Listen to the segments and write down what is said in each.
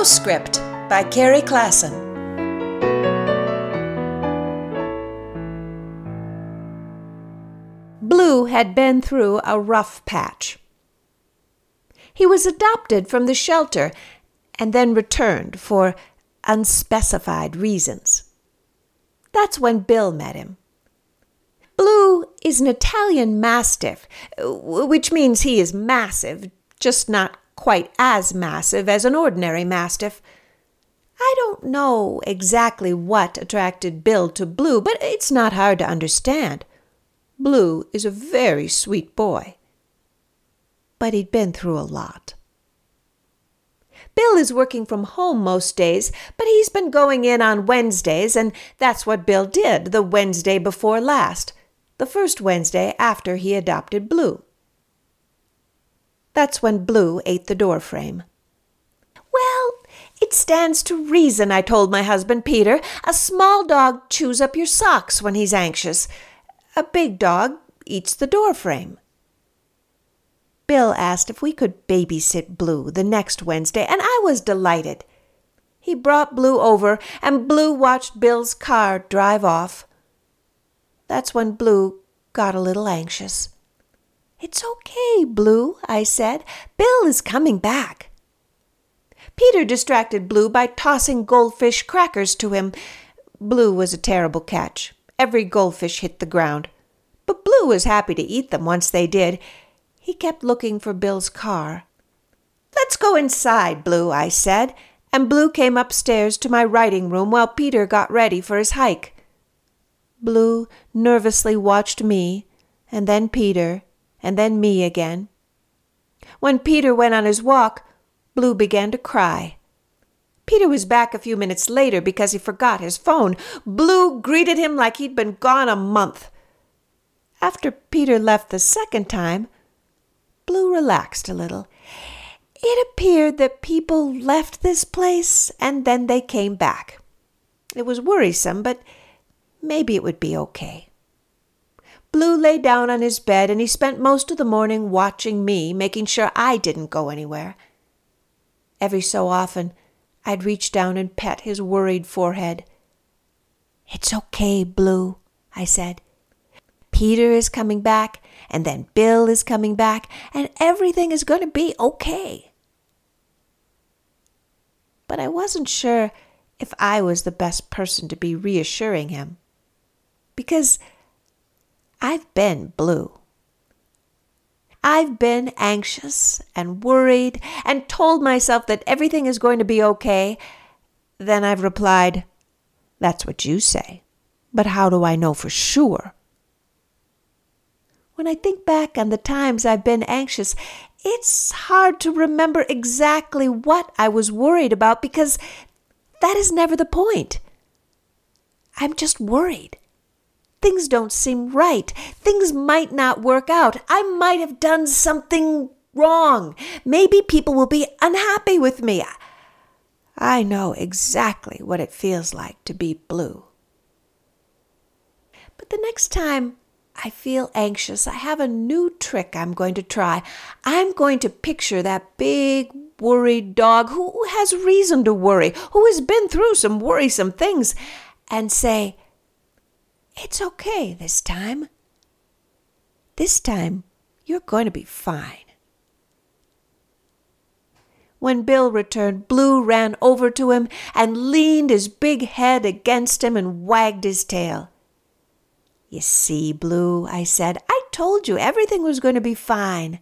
Postscript by Carrie Klassen. Blue had been through a rough patch. He was adopted from the shelter and then returned for unspecified reasons. That's when Bill met him. Blue is an Italian Mastiff, which means he is massive, just not quite as massive as an ordinary Mastiff. I don't know exactly what attracted Bill to Blue, but it's not hard to understand. Blue is a very sweet boy. But he'd been through a lot. Bill is working from home most days, but he's been going in on Wednesdays, and that's what Bill did the Wednesday before last the first Wednesday after he adopted Blue. That's when Blue ate the door frame. Well, it stands to reason, I told my husband Peter. A small dog chews up your socks when he's anxious. A big dog eats the door frame. Bill asked if we could babysit Blue the next Wednesday, and I was delighted. He brought Blue over, and Blue watched Bill's car drive off. That's when Blue got a little anxious. It's okay, Blue, I said. Bill is coming back. Peter distracted Blue by tossing goldfish crackers to him. Blue was a terrible catch. Every goldfish hit the ground. But Blue was happy to eat them once they did. He kept looking for Bill's car. Let's go inside, Blue, I said, and Blue came upstairs to my writing room while Peter got ready for his hike. Blue nervously watched me, and then Peter, and then me again. When Peter went on his walk, Blue began to cry. Peter was back a few minutes later because he forgot his phone. Blue greeted him like he'd been gone a month. After Peter left the second time, Blue relaxed a little. It appeared that people left this place and then they came back. It was worrisome, but Maybe it would be okay. Blue lay down on his bed and he spent most of the morning watching me, making sure I didn't go anywhere. Every so often, I'd reach down and pet his worried forehead. It's okay, Blue, I said. Peter is coming back, and then Bill is coming back, and everything is going to be okay. But I wasn't sure if I was the best person to be reassuring him because I've been blue. I've been anxious and worried and told myself that everything is going to be okay. Then I've replied, That's what you say. But how do I know for sure? When I think back on the times I've been anxious, it's hard to remember exactly what I was worried about because that is never the point. I'm just worried. Things don't seem right. Things might not work out. I might have done something wrong. Maybe people will be unhappy with me. I know exactly what it feels like to be blue. But the next time I feel anxious, I have a new trick I'm going to try. I'm going to picture that big, worried dog who has reason to worry, who has been through some worrisome things, and say, it's okay this time. This time, you're going to be fine. When Bill returned, Blue ran over to him and leaned his big head against him and wagged his tail. You see, Blue, I said, I told you everything was going to be fine.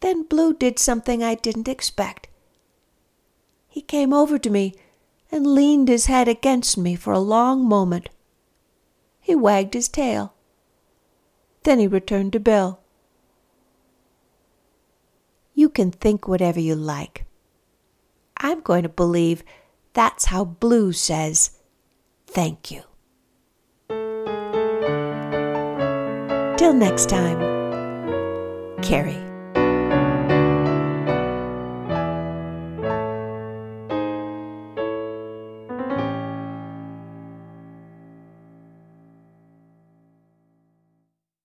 Then Blue did something I didn't expect. He came over to me and leaned his head against me for a long moment. He wagged his tail. Then he returned to Bill. You can think whatever you like. I'm going to believe that's how Blue says thank you. Till next time, Carrie.